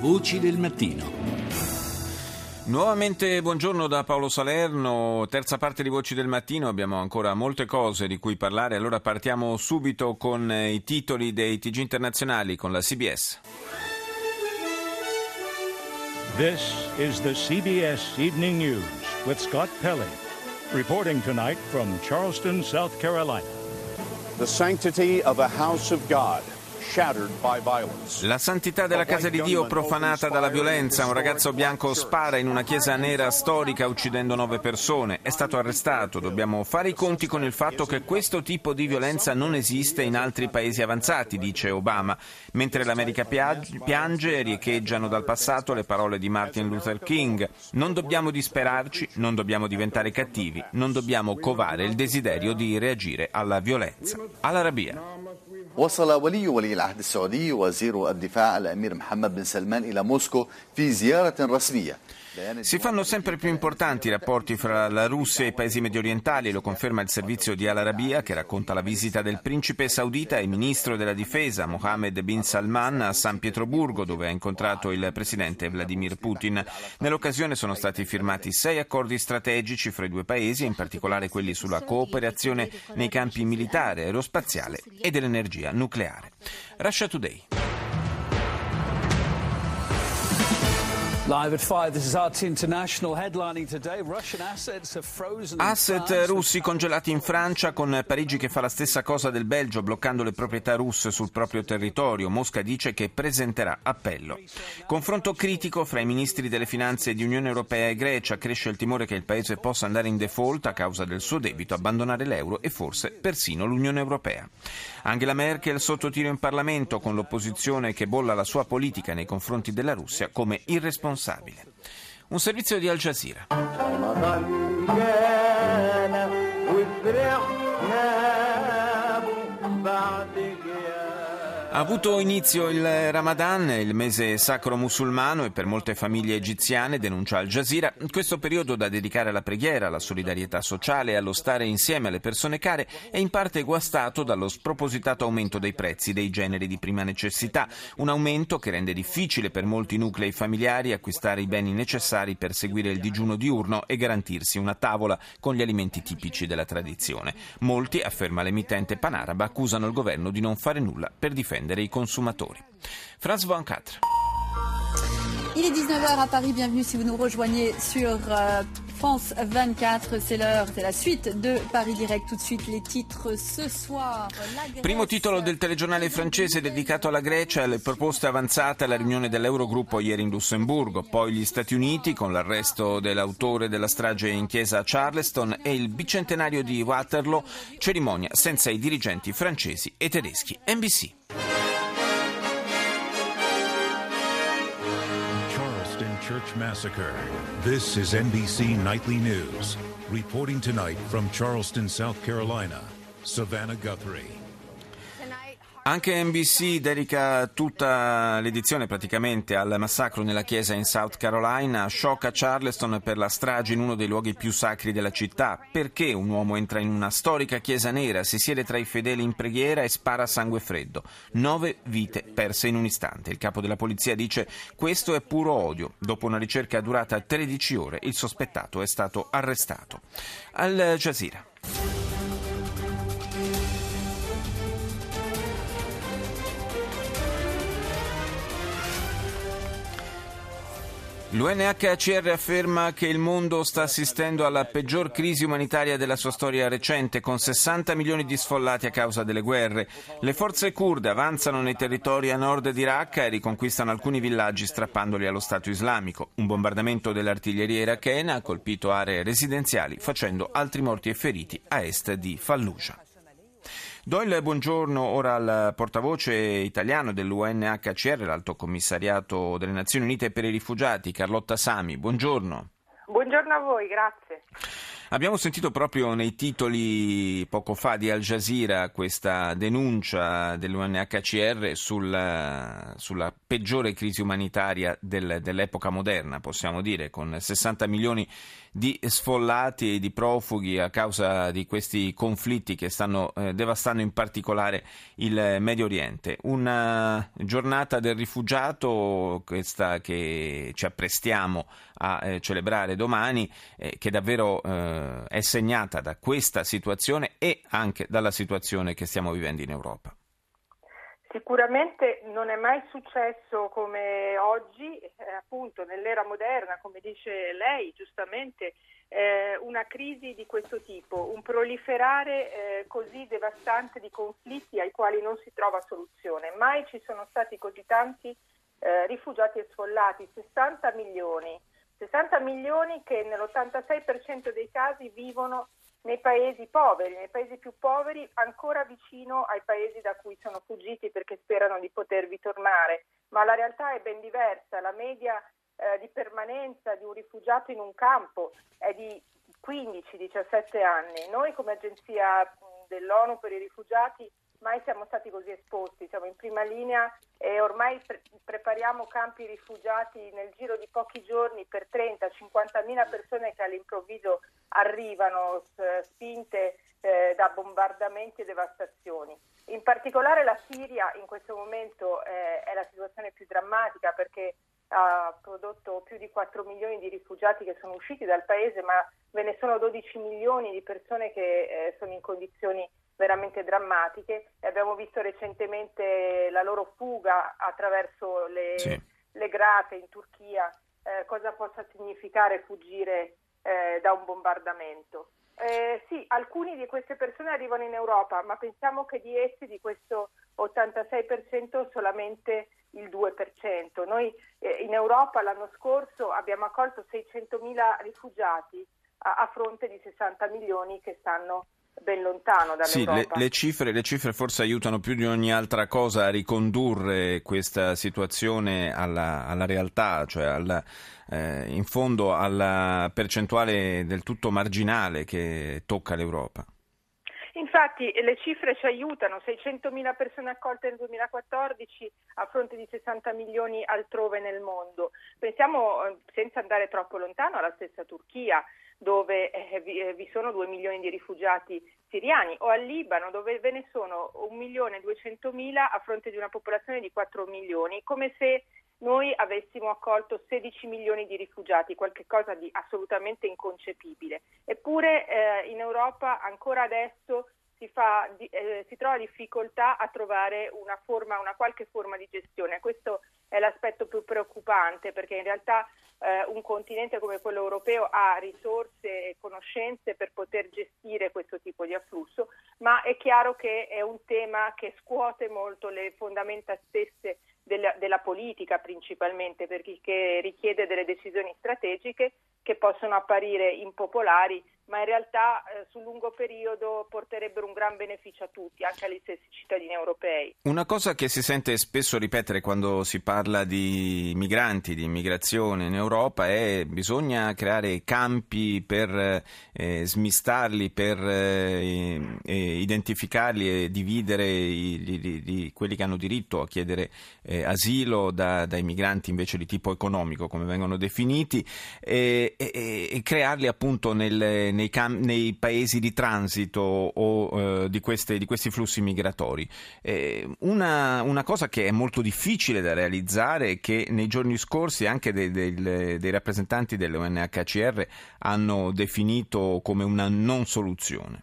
Voci del mattino. Nuovamente buongiorno da Paolo Salerno, terza parte di Voci del Mattino, abbiamo ancora molte cose di cui parlare, allora partiamo subito con eh, i titoli dei TG internazionali con la CBS. This is the CBS Evening News with Scott Pelley, reporting tonight from Charleston, South Carolina. The sanctity of a house of God. La santità della casa di Dio profanata dalla violenza. Un ragazzo bianco spara in una chiesa nera storica uccidendo nove persone. È stato arrestato. Dobbiamo fare i conti con il fatto che questo tipo di violenza non esiste in altri paesi avanzati, dice Obama. Mentre l'America piange, riecheggiano dal passato le parole di Martin Luther King. Non dobbiamo disperarci, non dobbiamo diventare cattivi, non dobbiamo covare il desiderio di reagire alla violenza. All'Arabia. وصل ولي ولي العهد السعودي وزير الدفاع الأمير محمد بن سلمان إلى موسكو في زيارة رسمية Si fanno sempre più importanti i rapporti fra la Russia e i paesi mediorientali, lo conferma il servizio di Al Arabiya che racconta la visita del principe saudita e ministro della difesa Mohammed bin Salman a San Pietroburgo dove ha incontrato il presidente Vladimir Putin. Nell'occasione sono stati firmati sei accordi strategici fra i due paesi, in particolare quelli sulla cooperazione nei campi militare, aerospaziale e dell'energia nucleare. Russia Today. Live at 5, this is RT International headlining today. Russian assets are frozen. Asset russi congelati in Francia con Parigi che fa la stessa cosa del Belgio bloccando le proprietà russe sul proprio territorio. Mosca dice che presenterà appello. Confronto critico fra i ministri delle finanze di Unione Europea e Grecia. Cresce il timore che il paese possa andare in default a causa del suo debito, abbandonare l'euro e forse persino l'Unione Europea. Angela Merkel sotto tiro in Parlamento con l'opposizione che bolla la sua politica nei confronti della Russia come irresponsabile. Un servizio di Al Jazeera. Ha avuto inizio il Ramadan, il mese sacro musulmano e per molte famiglie egiziane, denuncia Al Jazeera, questo periodo da dedicare alla preghiera, alla solidarietà sociale e allo stare insieme alle persone care è in parte guastato dallo spropositato aumento dei prezzi dei generi di prima necessità, un aumento che rende difficile per molti nuclei familiari acquistare i beni necessari per seguire il digiuno diurno e garantirsi una tavola con gli alimenti tipici della tradizione. Molti, afferma l'emittente Panaraba, accusano il governo di non fare nulla per difendere difendere i consumatori. France 24. Il est 19h à Paris, bienvenue si vous nous rejoignez sur euh, France 24, c'est l'heure, c'est la suite de Paris Direct. Tout de suite les titres ce soir. Primo titolo del telegiornale francese dedicato alla Grecia e alle proposte avanzate alla riunione dell'Eurogruppo ieri in Lussemburgo, poi gli Stati Uniti con l'arresto dell'autore della strage in chiesa a Charleston e il bicentenario di Waterloo, cerimonia senza i dirigenti francesi e tedeschi. NBC. Church massacre. This is NBC Nightly News. Reporting tonight from Charleston, South Carolina, Savannah Guthrie. Anche NBC dedica tutta l'edizione praticamente al massacro nella chiesa in South Carolina, shock a Charleston per la strage in uno dei luoghi più sacri della città. Perché un uomo entra in una storica chiesa nera, si siede tra i fedeli in preghiera e spara sangue freddo? Nove vite perse in un istante. Il capo della polizia dice questo è puro odio. Dopo una ricerca durata 13 ore, il sospettato è stato arrestato. Al Jazeera. L'UNHCR afferma che il mondo sta assistendo alla peggior crisi umanitaria della sua storia recente, con 60 milioni di sfollati a causa delle guerre. Le forze kurde avanzano nei territori a nord d'Iraq e riconquistano alcuni villaggi strappandoli allo Stato islamico. Un bombardamento dell'artiglieria irachena ha colpito aree residenziali, facendo altri morti e feriti a est di Fallujah. Do il buongiorno ora al portavoce italiano dell'UNHCR, l'Alto Commissariato delle Nazioni Unite per i Rifugiati, Carlotta Sami. Buongiorno. Buongiorno a voi, grazie. Abbiamo sentito proprio nei titoli poco fa di Al Jazeera questa denuncia dell'UNHCR sul, sulla peggiore crisi umanitaria del, dell'epoca moderna, possiamo dire, con 60 milioni di sfollati e di profughi a causa di questi conflitti che stanno eh, devastando in particolare il Medio Oriente. Una giornata del rifugiato, questa che ci apprestiamo a eh, celebrare domani, eh, che davvero eh, è segnata da questa situazione e anche dalla situazione che stiamo vivendo in Europa. Sicuramente non è mai successo come oggi, eh, appunto nell'era moderna, come dice lei giustamente, eh, una crisi di questo tipo, un proliferare eh, così devastante di conflitti ai quali non si trova soluzione. Mai ci sono stati così tanti eh, rifugiati e sfollati, 60 milioni, 60 milioni che nell'86% dei casi vivono nei paesi poveri, nei paesi più poveri, ancora vicino ai paesi da cui sono fuggiti perché sperano di potervi tornare. Ma la realtà è ben diversa. La media eh, di permanenza di un rifugiato in un campo è di 15-17 anni. Noi come agenzia dell'ONU per i rifugiati mai siamo stati così esposti, siamo in prima linea e ormai pre- prepariamo campi rifugiati nel giro di pochi giorni per 30-50 mila persone che all'improvviso arrivano spinte eh, da bombardamenti e devastazioni. In particolare la Siria in questo momento eh, è la situazione più drammatica perché ha prodotto più di 4 milioni di rifugiati che sono usciti dal paese, ma ve ne sono 12 milioni di persone che eh, sono in condizioni veramente drammatiche e abbiamo visto recentemente la loro fuga attraverso le, sì. le grate in Turchia, eh, cosa possa significare fuggire eh, da un bombardamento. Eh, sì, alcuni di queste persone arrivano in Europa, ma pensiamo che di essi, di questo 86%, solamente il 2%. Noi eh, in Europa l'anno scorso abbiamo accolto 600.000 rifugiati a, a fronte di 60 milioni che stanno ben lontano. Sì, le, le, cifre, le, cifre, forse aiutano più di ogni altra cosa a ricondurre questa situazione alla, alla realtà, cioè alla, eh, in fondo alla percentuale del tutto marginale che tocca l'Europa. Infatti le cifre ci aiutano, 600.000 persone accolte nel 2014 a fronte di 60 milioni altrove nel mondo. Pensiamo, eh, senza andare troppo lontano, alla stessa Turchia, dove eh, vi, eh, vi, sono 2 milioni di rifugiati siriani, o al Libano, dove ve ne sono 1 milione e 200 mila a fronte di una popolazione di 4 milioni, come se noi avessimo accolto 16 milioni di rifugiati, qualcosa di assolutamente inconcepibile. Eppure eh, in Europa ancora adesso si, fa, eh, si, trova difficoltà a trovare una, forma, una qualche forma di gestione. Questo è l'aspetto più preoccupante perché in realtà eh, un continente come quello europeo ha risorse e conoscenze per poter gestire questo tipo di afflusso, ma è chiaro che è un tema che scuote molto le fondamenta stesse della, della politica principalmente perché richiede delle decisioni strategiche che possono apparire impopolari ma in realtà eh, sul lungo periodo porterebbero un gran beneficio a tutti, anche agli stessi cittadini europei. Una cosa che si sente spesso ripetere quando si parla di migranti, di immigrazione in Europa è che bisogna creare campi per eh, smistarli, per eh, identificarli e dividere i, i, i, quelli che hanno diritto a chiedere eh, asilo da, dai migranti invece di tipo economico, come vengono definiti, e, e, e crearli appunto nel nei, cam- nei paesi di transito o eh, di, queste, di, questi flussi migratori. Eh, una, una, cosa che è molto difficile da realizzare e che nei giorni scorsi anche dei, dei, dei rappresentanti dell'UNHCR hanno definito come una non soluzione.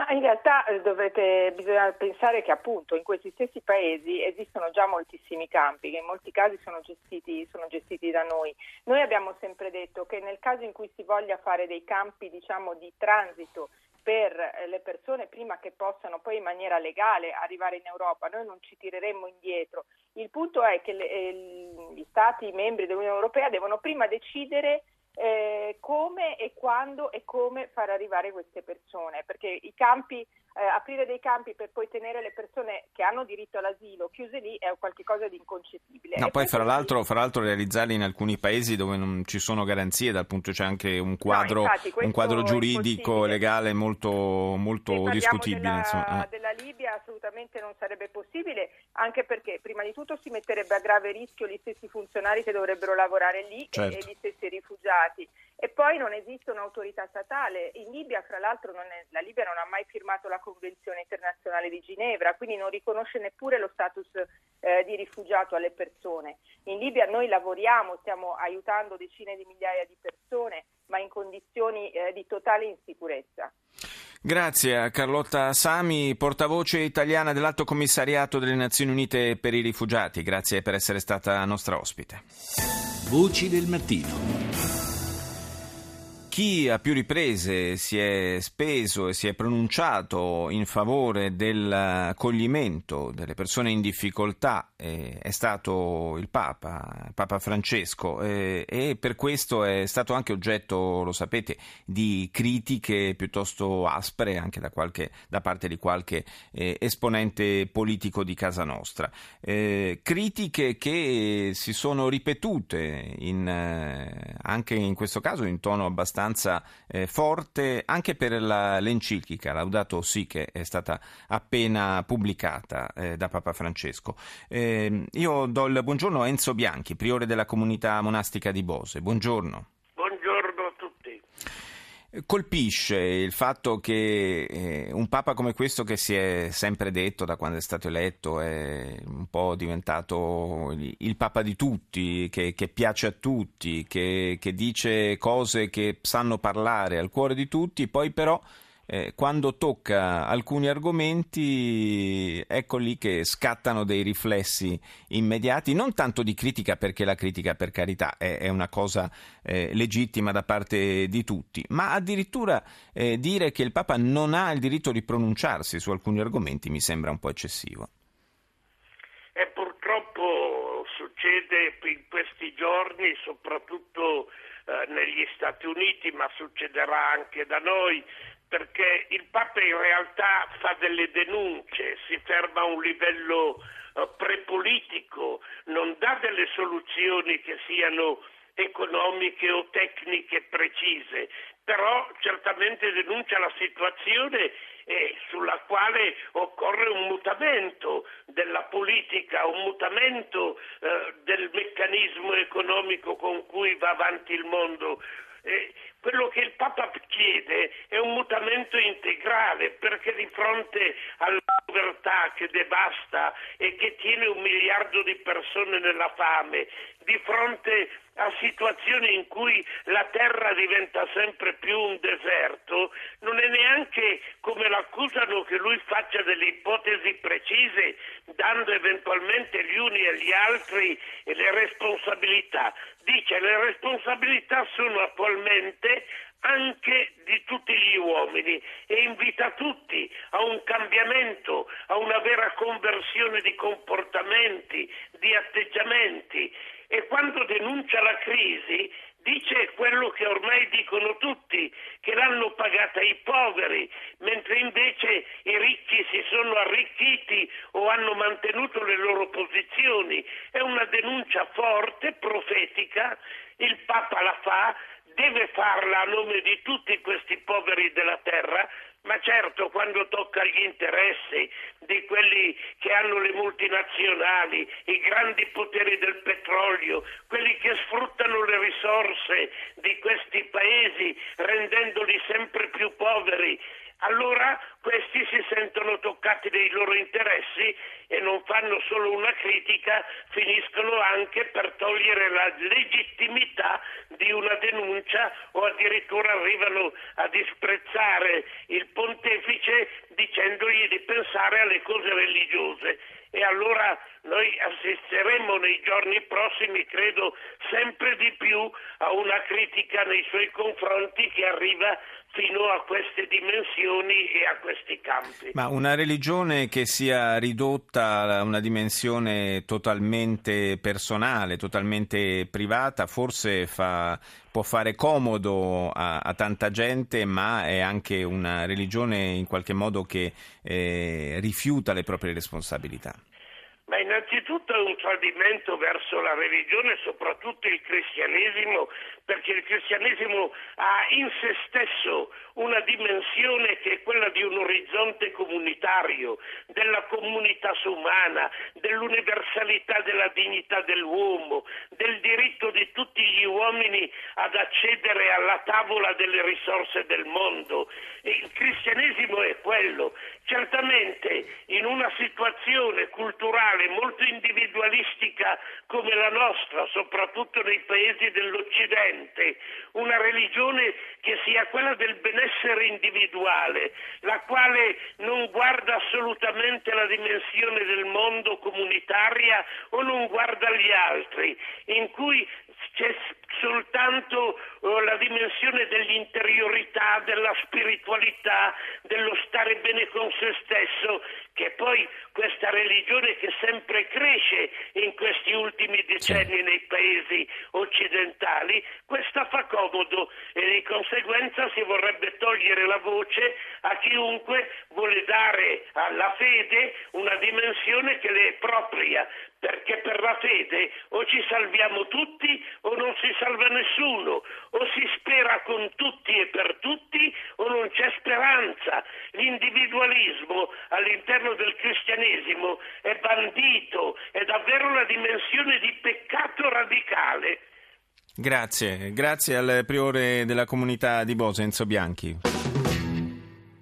Ma in realtà eh, dovete, bisogna pensare che appunto in questi stessi paesi esistono già moltissimi campi che in molti casi sono gestiti, sono gestiti, da noi. Noi abbiamo sempre detto che nel caso in cui si voglia fare dei campi diciamo, di transito per eh, le persone prima che possano poi in maniera legale arrivare in Europa, noi non ci tireremmo indietro. Il punto è che le, eh, gli Stati membri dell'Unione Europea devono prima decidere eh, come e quando e come far arrivare queste persone, perché i campi, eh, aprire dei campi per poi tenere le persone che hanno diritto all'asilo chiuse lì è qualcosa di inconcepibile. No, poi fra l'altro, fra l'altro, realizzarli in alcuni paesi dove non ci sono garanzie, dal punto c'è anche un quadro, no, infatti, un quadro giuridico legale molto, molto discutibile. Della, della Libia assolutamente non sarebbe possibile anche perché prima di tutto si metterebbe a grave rischio gli stessi funzionari che dovrebbero lavorare lì certo. e, e gli stessi rifugiati. E poi non esiste un'autorità statale. In Libia, fra l'altro, è, la Libia non ha mai firmato la Convenzione internazionale di Ginevra, quindi non riconosce neppure lo status eh, di rifugiato alle persone. In Libia noi lavoriamo, stiamo aiutando decine di migliaia di persone, ma in condizioni eh, di totale insicurezza. Grazie a Carlotta Sami, portavoce italiana dell'Alto Commissariato delle Nazioni Unite per i Rifugiati. Grazie per essere stata nostra ospite. Voci del mattino. Chi a più riprese si è speso e si è pronunciato in favore dell'accoglimento delle persone in difficoltà eh, è stato il Papa, Papa Francesco, eh, e per questo è stato anche oggetto, lo sapete, di critiche piuttosto aspre anche da, qualche, da parte di qualche eh, esponente politico di casa nostra. Eh, critiche che si sono ripetute in, eh, anche in questo caso in tono abbastanza abbastanza eh, forte anche per la, l'enciclica Laudato Si che è stata appena pubblicata eh, da Papa Francesco. Eh, io do il buongiorno a Enzo Bianchi, priore della comunità monastica di Bose. Buongiorno. Colpisce il fatto che eh, un Papa come questo, che si è sempre detto da quando è stato eletto, è un po' diventato il Papa di tutti, che, che piace a tutti, che, che dice cose che sanno parlare al cuore di tutti, poi però eh, quando tocca alcuni argomenti, ecco lì che scattano dei riflessi immediati, non tanto di critica, perché la critica per carità è, è una cosa eh, legittima da parte di tutti, ma addirittura eh, dire che il Papa non ha il diritto di pronunciarsi su alcuni argomenti mi sembra un po' eccessivo. E purtroppo succede in questi giorni, soprattutto eh, negli Stati Uniti, ma succederà anche da noi, perché il Papa in realtà fa delle denunce, si ferma a un livello uh, prepolitico, non dà delle soluzioni che siano economiche o tecniche precise, però certamente denuncia la situazione eh, sulla quale occorre un mutamento della politica, un mutamento eh, del meccanismo economico con cui va avanti il mondo. Quello che il Papa chiede è un mutamento integrale perché di fronte alla povertà che devasta e che tiene un miliardo di persone nella fame, di fronte a situazioni in cui la terra diventa sempre più un deserto, non è neanche come l'accusano che lui faccia delle ipotesi precise, dando eventualmente gli uni agli altri le responsabilità. Dice le responsabilità sono attualmente anche di tutti gli uomini e invita tutti a un cambiamento, a una vera conversione di comportamenti, di atteggiamenti e quando denuncia la crisi dice quello che ormai dicono tutti, che l'hanno pagata i poveri, mentre invece i ricchi si sono arricchiti o hanno mantenuto le loro posizioni. È una denuncia forte, profetica, il Papa la fa, deve farla a nome di tutti questi poveri della terra, ma certo quando tocca gli interessi di quelli che hanno le multinazionali, i grandi poteri del petrolio, quelli che sfruttano le risorse di questi paesi rendendoli sempre più poveri, allora questi si sentono toccati dei loro interessi e non fanno solo una critica, finiscono anche per togliere la legittimità di una denuncia o addirittura arrivano a disprezzare il pontefice dicendogli di pensare alle cose religiose. E allora noi assisteremo nei giorni prossimi, credo, sempre di più a una critica nei suoi confronti che arriva fino a queste dimensioni e a questi campi. Ma una religione che sia ridotta a una dimensione totalmente personale, totalmente privata, forse fa, può fare comodo a, a, tanta gente, ma è anche una religione in qualche modo che eh, rifiuta le proprie responsabilità. Ma innanzitutto è un tradimento verso la religione, soprattutto il cristianesimo, perché il cristianesimo ha in se stesso una dimensione che è quella di un orizzonte comunitario, della comunità umana, dell'universalità della dignità dell'uomo, del diritto di tutti gli uomini ad accedere alla tavola delle risorse del mondo. Il cristianesimo è quello. Certamente in una situazione culturale molto individualistica come la nostra, soprattutto nei paesi dell'Occidente, una religione che sia quella del benessere individuale, la quale non guarda assolutamente la dimensione del mondo comunitaria o non guarda gli altri, in cui c'è soltanto oh, la dimensione dell'interiorità, della spiritualità, dello stare bene con se stesso, che poi questa religione che sempre cresce in questi ultimi decenni sì. nei paesi occidentali, questa fa comodo e di conseguenza si vorrebbe togliere la voce a chiunque vuole dare alla fede una dimensione che le è propria, perché per la fede o ci salviamo tutti o non si salva nessuno, o si spera con tutti e per tutti o non c'è speranza. L'individualismo all'interno del cristianesimo è bandito, è davvero una dimensione di peccato radicale. Grazie, grazie al priore della comunità di Bosa, Enzo Bianchi.